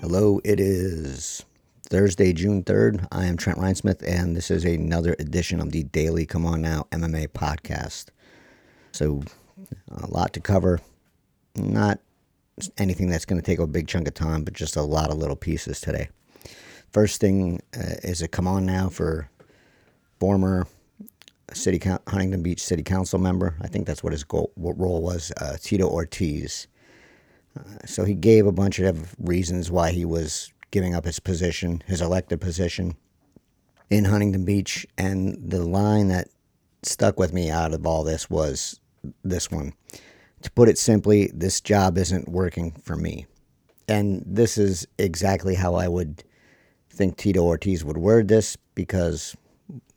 Hello, it is Thursday, June 3rd. I am Trent Reinsmith, and this is another edition of the Daily Come On Now MMA podcast. So, a lot to cover. Not anything that's going to take a big chunk of time, but just a lot of little pieces today. First thing uh, is a come on now for former city Huntington Beach City Council member. I think that's what his goal, what role was. Uh, Tito Ortiz. So he gave a bunch of reasons why he was giving up his position, his elected position in Huntington Beach, and the line that stuck with me out of all this was this one. To put it simply, this job isn't working for me. And this is exactly how I would think Tito Ortiz would word this because,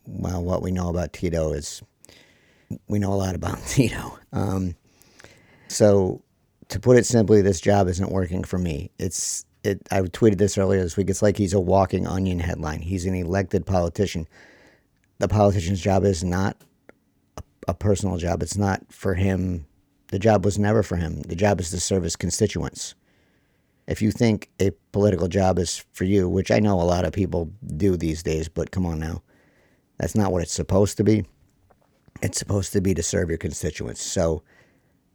well, what we know about Tito is we know a lot about Tito. Um, so, to put it simply, this job isn't working for me. It's it. I tweeted this earlier this week. It's like he's a walking onion headline. He's an elected politician. The politician's job is not a, a personal job. It's not for him. The job was never for him. The job is to serve his constituents if you think a political job is for you, which I know a lot of people do these days, but come on now. That's not what it's supposed to be. It's supposed to be to serve your constituents. So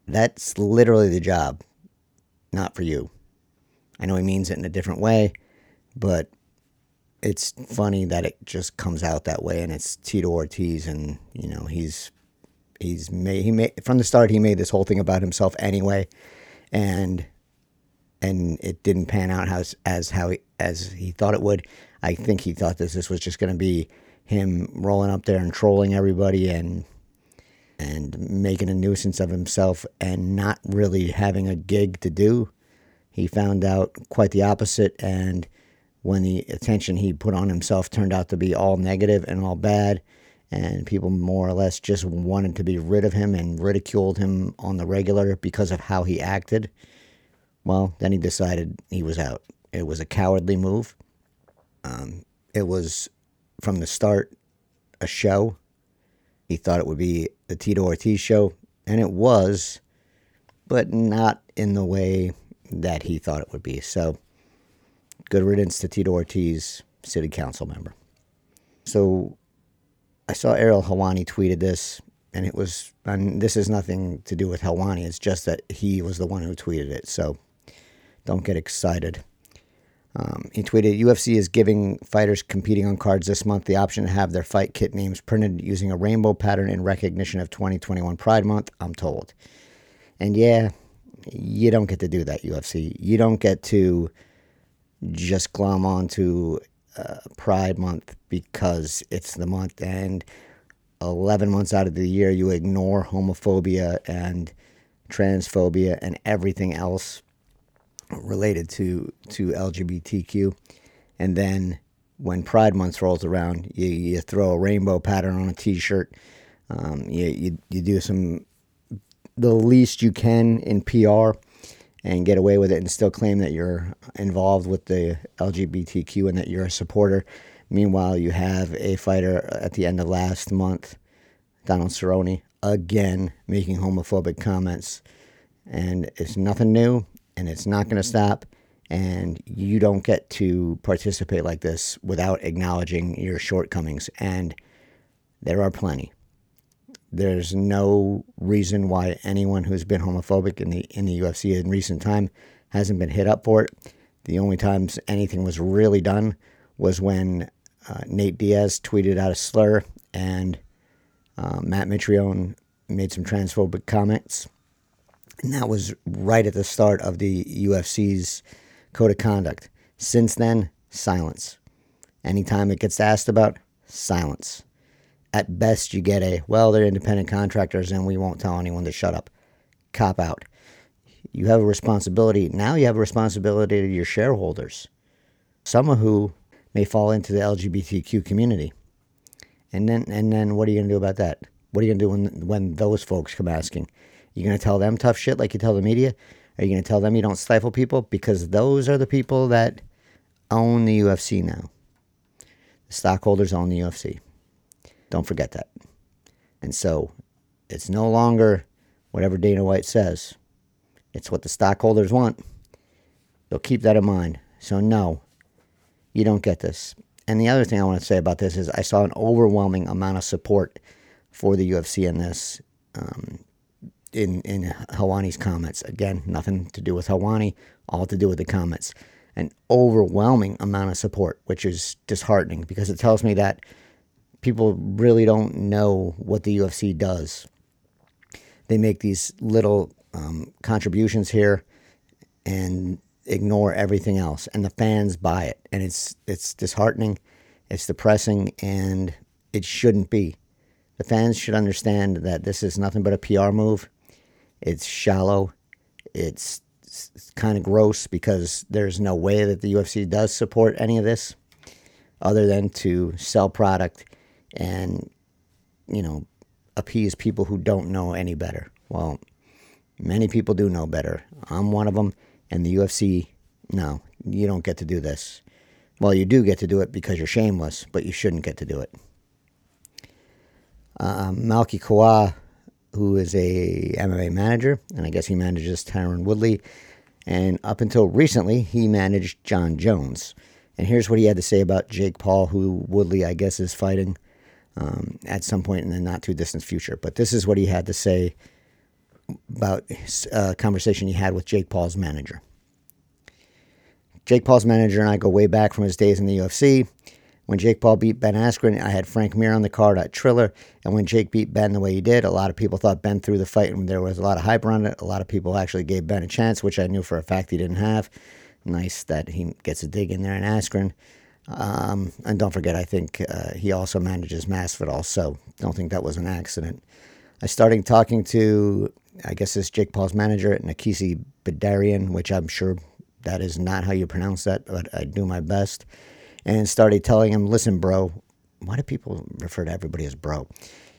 that's literally the job, not for you. I know he means it in a different way, but it's funny that it just comes out that way and it's Tito Ortiz and you know he's he's made he made from the start he made this whole thing about himself anyway and and it didn't pan out as as how he, as he thought it would. I think he thought that this was just going to be him rolling up there and trolling everybody and and making a nuisance of himself and not really having a gig to do. He found out quite the opposite and when the attention he put on himself turned out to be all negative and all bad and people more or less just wanted to be rid of him and ridiculed him on the regular because of how he acted well, then he decided he was out. It was a cowardly move. Um, it was from the start a show. He thought it would be the Tito Ortiz show, and it was, but not in the way that he thought it would be. So, good riddance to Tito Ortiz, city council member. So, I saw Ariel Helwani tweeted this, and it was, and this has nothing to do with Helwani. It's just that he was the one who tweeted it. So, don't get excited. Um, he tweeted UFC is giving fighters competing on cards this month the option to have their fight kit names printed using a rainbow pattern in recognition of 2021 Pride Month, I'm told. And yeah, you don't get to do that, UFC. You don't get to just glom onto uh, Pride Month because it's the month and 11 months out of the year you ignore homophobia and transphobia and everything else related to to LGBTQ, and then when Pride Month rolls around, you, you throw a rainbow pattern on a T-shirt. Um, you, you you do some the least you can in PR and get away with it and still claim that you're involved with the LGBTQ and that you're a supporter. Meanwhile, you have a fighter at the end of last month, Donald Cerrone, again making homophobic comments. And it's nothing new and it's not going to stop. And you don't get to participate like this without acknowledging your shortcomings. And there are plenty. There's no reason why anyone who's been homophobic in the in the UFC in recent time hasn't been hit up for it. The only times anything was really done was when uh, Nate Diaz tweeted out a slur and uh, Matt Mitrione made some transphobic comments and that was right at the start of the UFC's code of conduct. Since then, silence. Anytime it gets asked about, silence. At best, you get a, well, they're independent contractors and we won't tell anyone to shut up. Cop out. You have a responsibility. Now you have a responsibility to your shareholders, some of who may fall into the LGBTQ community. And then, and then what are you going to do about that? What are you going to do when, when those folks come asking? You going to tell them tough shit like you tell the media? Are you going to tell them you don't stifle people? Because those are the people that own the UFC now. The stockholders own the UFC. Don't forget that. And so it's no longer whatever Dana White says, it's what the stockholders want. So keep that in mind. So, no, you don't get this. And the other thing I want to say about this is I saw an overwhelming amount of support for the UFC in this. Um, in in Helwani's comments. Again, nothing to do with Helwani, all to do with the comments. An overwhelming amount of support, which is disheartening because it tells me that people really don't know what the UFC does. They make these little um, contributions here and ignore everything else, and the fans buy it, and it's it's disheartening, it's depressing, and it shouldn't be. The fans should understand that this is nothing but a PR move. It's shallow. It's, it's kind of gross because there's no way that the UFC does support any of this other than to sell product and, you know, appease people who don't know any better. Well, many people do know better. I'm one of them. And the UFC, no, you don't get to do this. Well, you do get to do it because you're shameless, but you shouldn't get to do it. Uh, Malki Kawa who is a MMA manager, and I guess he manages Tyron Woodley. And up until recently, he managed Jon Jones. And here's what he had to say about Jake Paul, who Woodley, I guess, is fighting um, at some point in the not too distant future. But this is what he had to say about a uh, conversation he had with Jake Paul's manager. Jake Paul's manager and I go way back from his days in the UFC. When Jake Paul beat Ben Askren, I had Frank Mir on the card at Triller. And when Jake beat Ben the way he did, a lot of people thought Ben threw the fight, and there was a lot of hype around it. A lot of people actually gave Ben a chance, which I knew for a fact he didn't have. Nice that he gets a dig in there in Askren. Um, and don't forget, I think uh, he also manages Masvidal, so don't think that was an accident. I started talking to, I guess this Jake Paul's manager, Nakisa Bidarian, which I'm sure that is not how you pronounce that, but I do my best and started telling him, listen, bro, why do people refer to everybody as bro?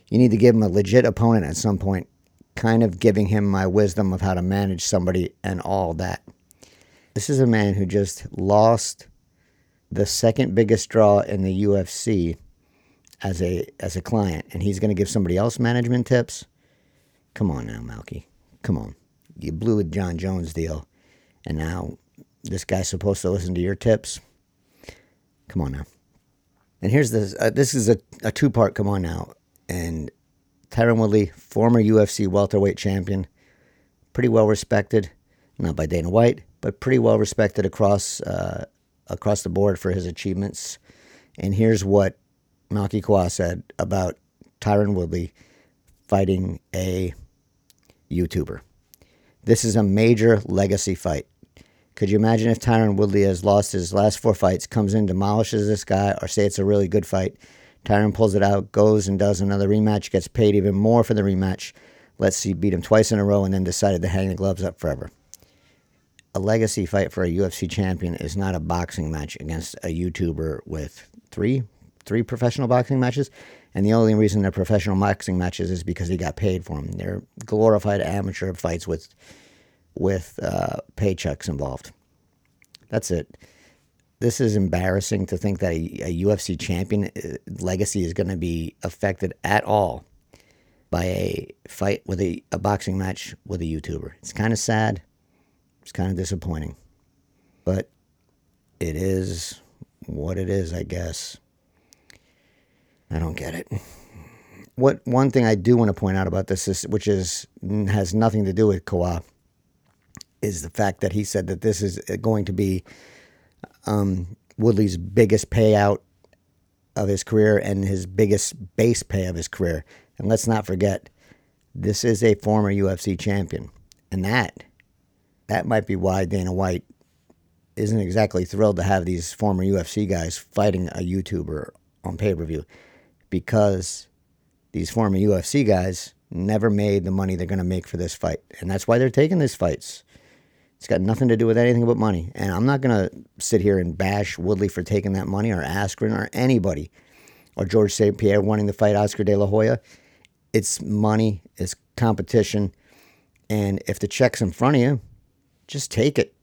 You need to give him a legit opponent at some point, kind of giving him my wisdom of how to manage somebody and all that. This is a man who just lost the second biggest draw in the UFC as a as a client, and he's going to give somebody else management tips. Come on now, Malki. Come on. You blew a Jon Jones deal, and now this guy's supposed to listen to your tips. Come on now. And here's this. Uh, this is a, a two part. Come on now. And Tyron Woodley, former UFC welterweight champion, pretty well respected, not by Dana White, but pretty well respected across uh, across the board for his achievements. And here's what Malki Kawa said about Tyron Woodley fighting a YouTuber. This is a major legacy fight. Could you imagine if Tyron Woodley has lost his last four fights, comes in, demolishes this guy, or say it's a really good fight? Tyron pulls it out, goes and does another rematch, gets paid even more for the rematch. Let's see, beat him twice in a row, and then decided to hang the gloves up forever. A legacy fight for a UFC champion is not a boxing match against a YouTuber with three three professional boxing matches, and the only reason they're professional boxing matches is because he got paid for them. They're glorified amateur fights with with uh, paychecks involved. That's it. This is embarrassing to think that a, a UFC champion uh, legacy is going to be affected at all by a fight with a, a boxing match with a YouTuber. It's kind of sad. It's kind of disappointing. But it is what it is, I guess. I don't get it. What one thing I do want to point out about this is, which is has nothing to do with Kawa, is the fact that he said that this is going to be um, Woodley's biggest payout of his career and his biggest base pay of his career. And let's not forget, this is a former UFC champion, and that that might be why Dana White isn't exactly thrilled to have these former UFC guys fighting a YouTuber on pay per view, because these former UFC guys never made the money they're going to make for this fight, and that's why they're taking these fights. It's got nothing to do with anything but money. And I'm not going to sit here and bash Woodley for taking that money or Askren or anybody or George St. Pierre wanting to fight Oscar De La Hoya. It's money, it's competition. And if the check's in front of you, just take it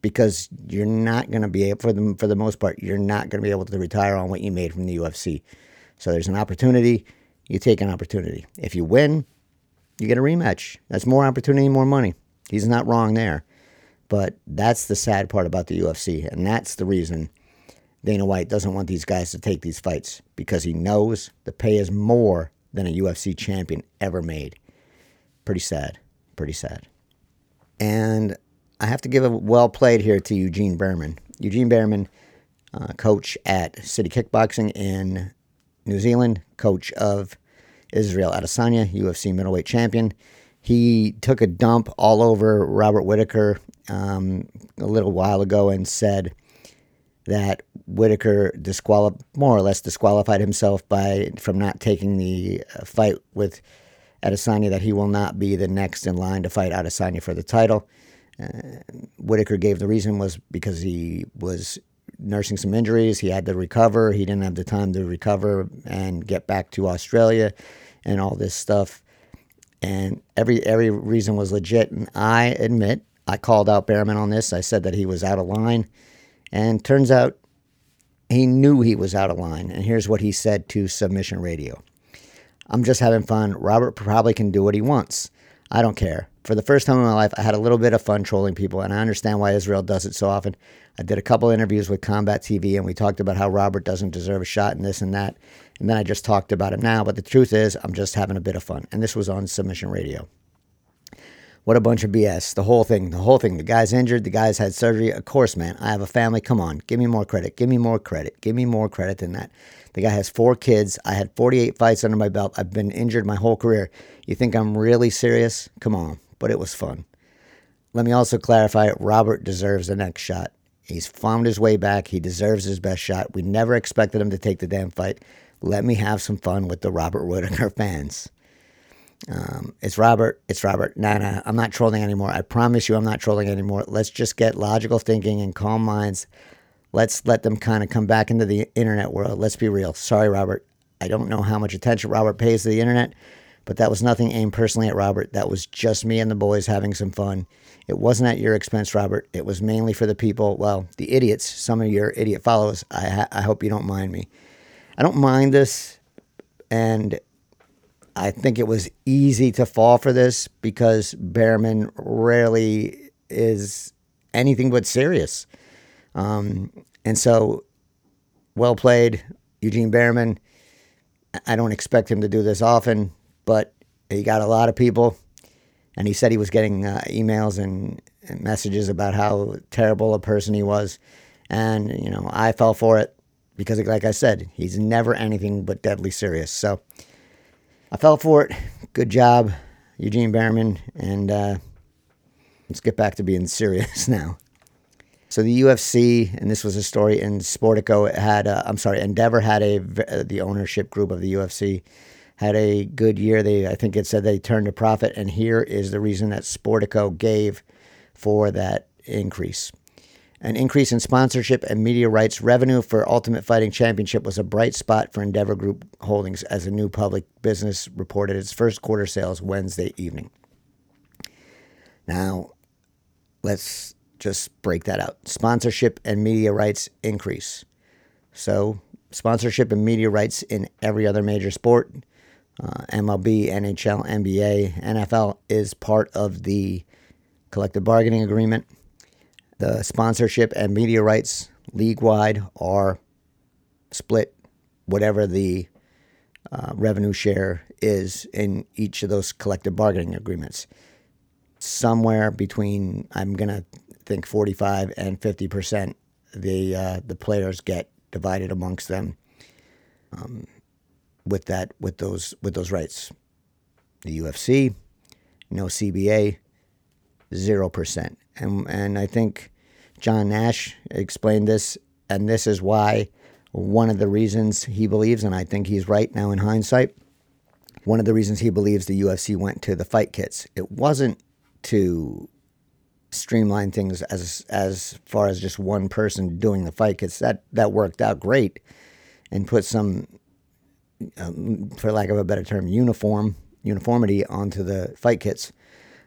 because you're not going to be able, for the, for the most part, you're not going to be able to retire on what you made from the UFC. So there's an opportunity, you take an opportunity. If you win, you get a rematch. That's more opportunity, more money. He's not wrong there. But that's the sad part about the UFC, and that's the reason Dana White doesn't want these guys to take these fights because he knows the pay is more than a UFC champion ever made. Pretty sad. Pretty sad. And I have to give a well played here to Eugene Bareman. Eugene Bareman, uh, coach at City Kickboxing in New Zealand, coach of Israel Adesanya, UFC middleweight champion. He took a dump all over Robert Whittaker um, a little while ago and said that Whittaker disqual- more or less disqualified himself by from not taking the uh, fight with Adesanya. That he will not be the next in line to fight Adesanya for the title. Uh, Whittaker gave the reason was because he was nursing some injuries. He had to recover. He didn't have the time to recover and get back to Australia and all this stuff. And every every reason was legit. And I admit I called out Bareman on this. I said that he was out of line. And turns out he knew he was out of line. And here's what he said to Submission Radio I'm just having fun. Robert probably can do what he wants. I don't care. For the first time in my life, I had a little bit of fun trolling people, and I understand why Israel does it so often. I did a couple interviews with Combat TV, and we talked about how Robert doesn't deserve a shot in this and that. And then I just talked about him now. But the truth is, I'm just having a bit of fun. And this was on Submission Radio. What a bunch of BS. The whole thing, the whole thing. The guy's injured. The guy's had surgery. Of course, man. I have a family. Come on. Give me more credit. Give me more credit. Give me more credit than that. The guy has four kids. I had 48 fights under my belt. I've been injured my whole career. You think I'm really serious? Come on. But it was fun. Let me also clarify Robert deserves the next shot. He's found his way back. He deserves his best shot. We never expected him to take the damn fight. Let me have some fun with the Robert Whittaker fans. Um, it's Robert. It's Robert. Nah, nah, I'm not trolling anymore. I promise you, I'm not trolling anymore. Let's just get logical thinking and calm minds. Let's let them kind of come back into the internet world. Let's be real. Sorry, Robert. I don't know how much attention Robert pays to the internet, but that was nothing aimed personally at Robert. That was just me and the boys having some fun. It wasn't at your expense, Robert. It was mainly for the people, well, the idiots, some of your idiot followers. I, I hope you don't mind me. I don't mind this, and I think it was easy to fall for this because Bareman rarely is anything but serious. Um, and so, well played, Eugene Bareman. I don't expect him to do this often, but he got a lot of people. And he said he was getting uh, emails and, and messages about how terrible a person he was. And, you know, I fell for it because, like I said, he's never anything but deadly serious. So, I fell for it. Good job, Eugene Bareman. And uh, let's get back to being serious now. So the UFC, and this was a story in Sportico, had I'm sorry, Endeavor had a the ownership group of the UFC had a good year. They I think it said they turned a profit, and here is the reason that Sportico gave for that increase. An increase in sponsorship and media rights revenue for Ultimate Fighting Championship was a bright spot for Endeavor Group Holdings as a new public business reported its first quarter sales Wednesday evening. Now, let's just break that out. Sponsorship and media rights increase. So, sponsorship and media rights in every other major sport, uh, MLB, NHL, NBA, NFL, is part of the collective bargaining agreement the sponsorship and media rights league wide are split whatever the uh, revenue share is in each of those collective bargaining agreements. Somewhere between, I'm going to think 45 and 50 percent, the uh, the players get divided amongst them um, with that with those with those rights. The UFC, no CBA, zero percent and and I think John Nash explained this, and this is why one of the reasons he believes, and I think he's right now in hindsight, one of the reasons he believes the UFC went to the fight kits. It wasn't to streamline things as as far as just one person doing the fight kits. That that worked out great, and put some, um, for lack of a better term, uniform uniformity onto the fight kits.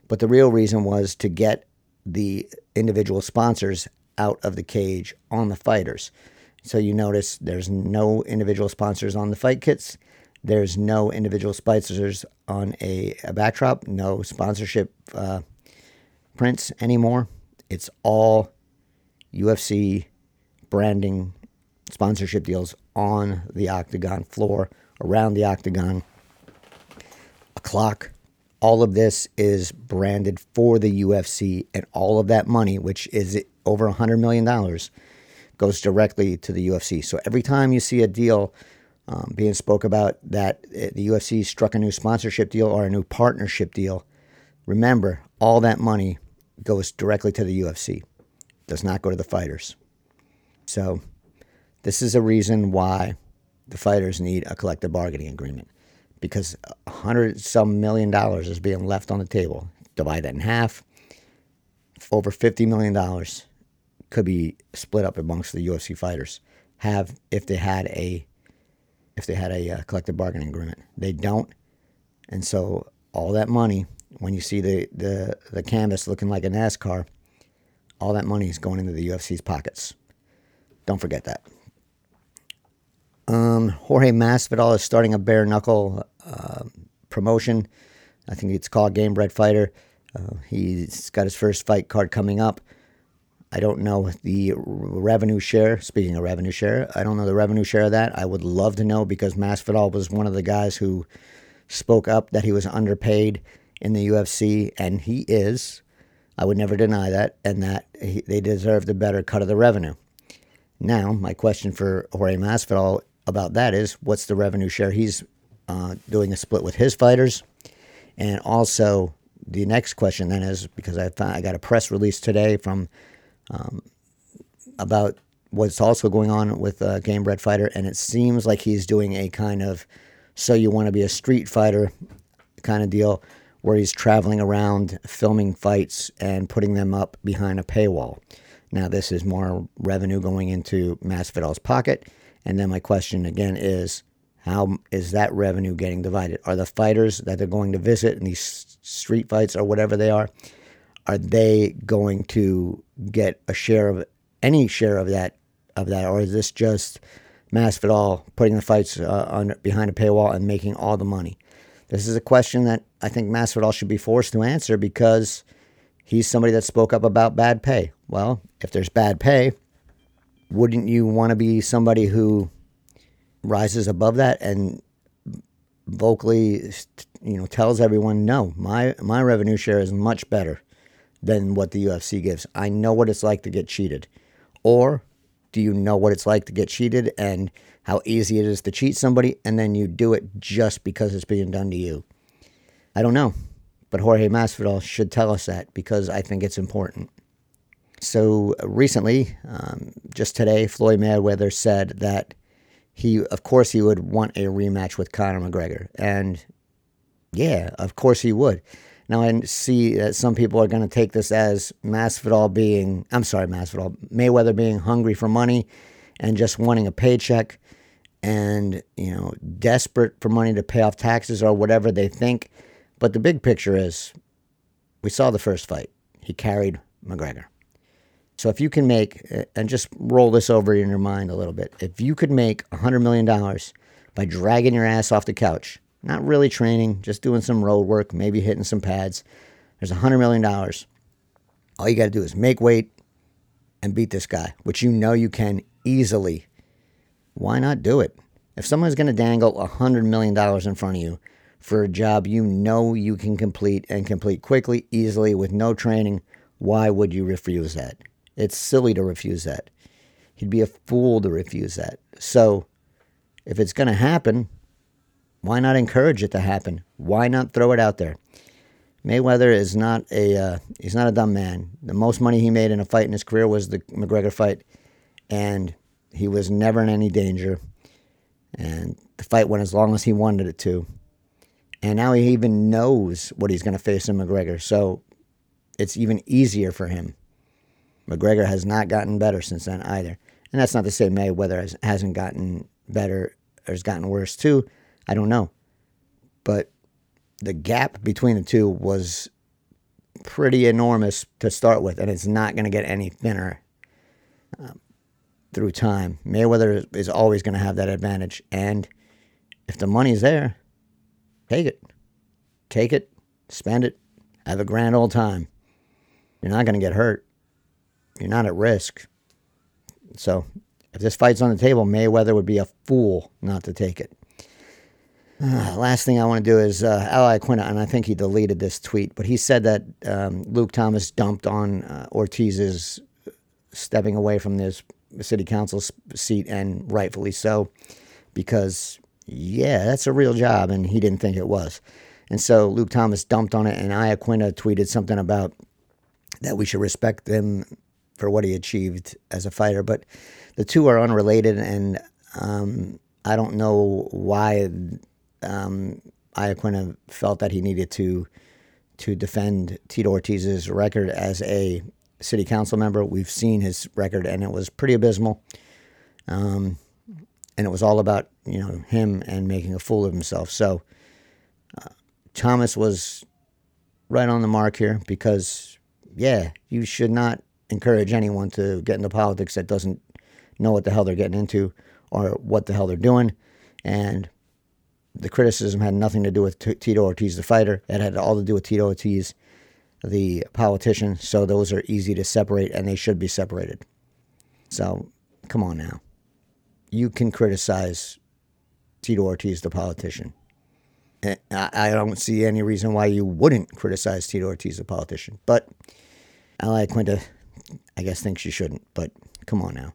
But the real reason was to get the individual sponsors out of the cage on the fighters. So you notice there's no individual sponsors on the fight kits. There's no individual sponsors on a, a backdrop, no sponsorship uh, prints anymore. It's all UFC branding sponsorship deals on the octagon floor, around the octagon, a clock. All of this is branded for the UFC, and all of that money, which is over $100 million, goes directly to the UFC. So every time you see a deal um, being spoke about that uh, the UFC struck a new sponsorship deal or a new partnership deal, remember all that money goes directly to the UFC, does not go to the fighters. So this is a reason why the fighters need a collective bargaining agreement because a hundred some million dollars is being left on the table. Divide that in half. Over fifty million dollars could be split up amongst the UFC fighters. Have if they had a if they had a uh, collective bargaining agreement. They don't, and so all that money when you see the the the canvas looking like a NASCAR, all that money is going into the UFC's pockets. Don't forget that. Um, Jorge Masvidal is starting a bare knuckle promotion. I think it's called Game Bred Fighter. Uh, he's got his first fight card coming up. I don't know the revenue share. Speaking of revenue share, I don't know the revenue share of that. I would love to know because Masvidal was one of the guys who spoke up that he was underpaid in the UFC, and he is. I would never deny that, and that he, they deserve the better cut of the revenue. Now, my question for Jorge Masvidal about that is what's the revenue share he's uh, doing a split with his fighters? And also, the next question then is because I, found, I got a press release today from um, about what's also going on with uh, Game Bred Fighter, and it seems like he's doing a kind of so you want to be a street fighter kind of deal where he's traveling around filming fights and putting them up behind a paywall. Now, this is more revenue going into Masvidal's pocket and then my question again is how is that revenue getting divided? Are the fighters that they're going to visit in these street fights or whatever they are, are they going to get a share of any share of that of that, or is this just Masvidal putting the fights uh, on behind a paywall and making all the money? This is a question that I think Masvidal should be forced to answer because he's somebody that spoke up about bad pay. Well, if there's bad pay, wouldn't you want to be somebody who rises above that and vocally you know tells everyone no my my revenue share is much better than what the UFC gives. I know what it's like to get cheated. Or do you know what it's like to get cheated and how easy it is to cheat somebody and then you do it just because it's being done to you? I don't know but Jorge Masvidal should tell us that because I think it's important. So recently, um, just today, Floyd Mayweather said that he, of course, he would want a rematch with Conor McGregor, and yeah, of course he would. Now I see that some people are going to take this as Masvidal being, I'm sorry, Masvidal, Mayweather being hungry for money and just wanting a paycheck and, you know, desperate for money to pay off taxes or whatever they think. But the big picture is we saw the first fight. He carried McGregor. So if you can make, uh, and just roll this over in your mind a little bit, if you could make $100 million by dragging your ass off the couch, not really training, just doing some road work, maybe hitting some pads, there's $100 million. All you got to do is make weight and beat this guy, which you know you can easily. Why not do it? If someone's going to dangle $100 million in front of you for a job you know you can complete and complete quickly, easily, with no training, why would you refuse that? It's silly to refuse that. He'd be a fool to refuse that. So, if it's going to happen, why not encourage it to happen? Why not throw it out there? Mayweather is not a uh, he's not a dumb man. The most money he made in a fight in his career was the McGregor fight, and he was never in any danger. And the fight went as long as he wanted it to. And now he even knows what he's going to face in McGregor, so it's even easier for him. McGregor has not gotten better since then either. And that's not to say Mayweather has, hasn't gotten better or has gotten worse too. I don't know. But the gap between the two was pretty enormous to start with, and it's not going to get any thinner um, through time. Mayweather is always going to have that advantage. And if the money's there, take it. Take it, spend it, have a grand old time. You're not going to get hurt you're not at risk. So if this fight's on the table, Mayweather would be a fool not to take it. Uh, last thing I want to do is uh, Al Iaquinta, and I think he deleted this tweet, but he said that um, Luke Thomas dumped on uh, Ortiz's stepping away from this city council seat, and rightfully so, because yeah, that's a real job, and he didn't think it was. And so Luke Thomas dumped on it, and Iaquinta tweeted something about that we should respect him for what he achieved as a fighter. But the two are unrelated, and um, I don't know why um, Iaquinta felt that he needed to to defend Tito Ortiz's record as a city council member. We've seen his record, and it was pretty abysmal. Um, and it was all about you know him and making a fool of himself. So uh, Thomas was right on the mark here because yeah, you should not encourage anyone to get into politics that doesn't know what the hell they're getting into or what the hell they're doing. And the criticism had nothing to do with T- Tito Ortiz, the fighter. It had all to do with Tito Ortiz, the politician. So those are easy to separate, and they should be separated. So come on now. You can criticize Tito Ortiz, the politician. Eh, I don't see any reason why you wouldn't criticize Tito Ortiz, the politician. But Al Iaquinta, I guess, thinks you shouldn't. But come on now.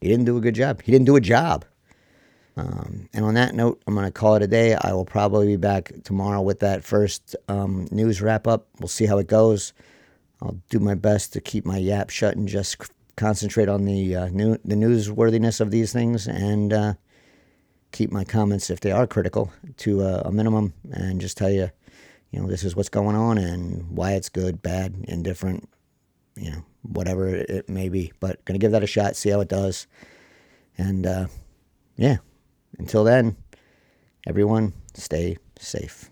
He didn't do a good job. He didn't do a job. Um, and on that note, I'm going to call it a day. I will probably be back tomorrow with that first um, news wrap up. We'll see how it goes. I'll do my best to keep my yap shut and just concentrate on the uh, new, the newsworthiness of these things and uh, keep my comments, if they are critical, to a, a minimum and just tell you, you know, this is what's going on and why it's good, bad, indifferent, you know, whatever it may be. But to give that a shot, see how it does. And uh, yeah, until then, everyone stay safe.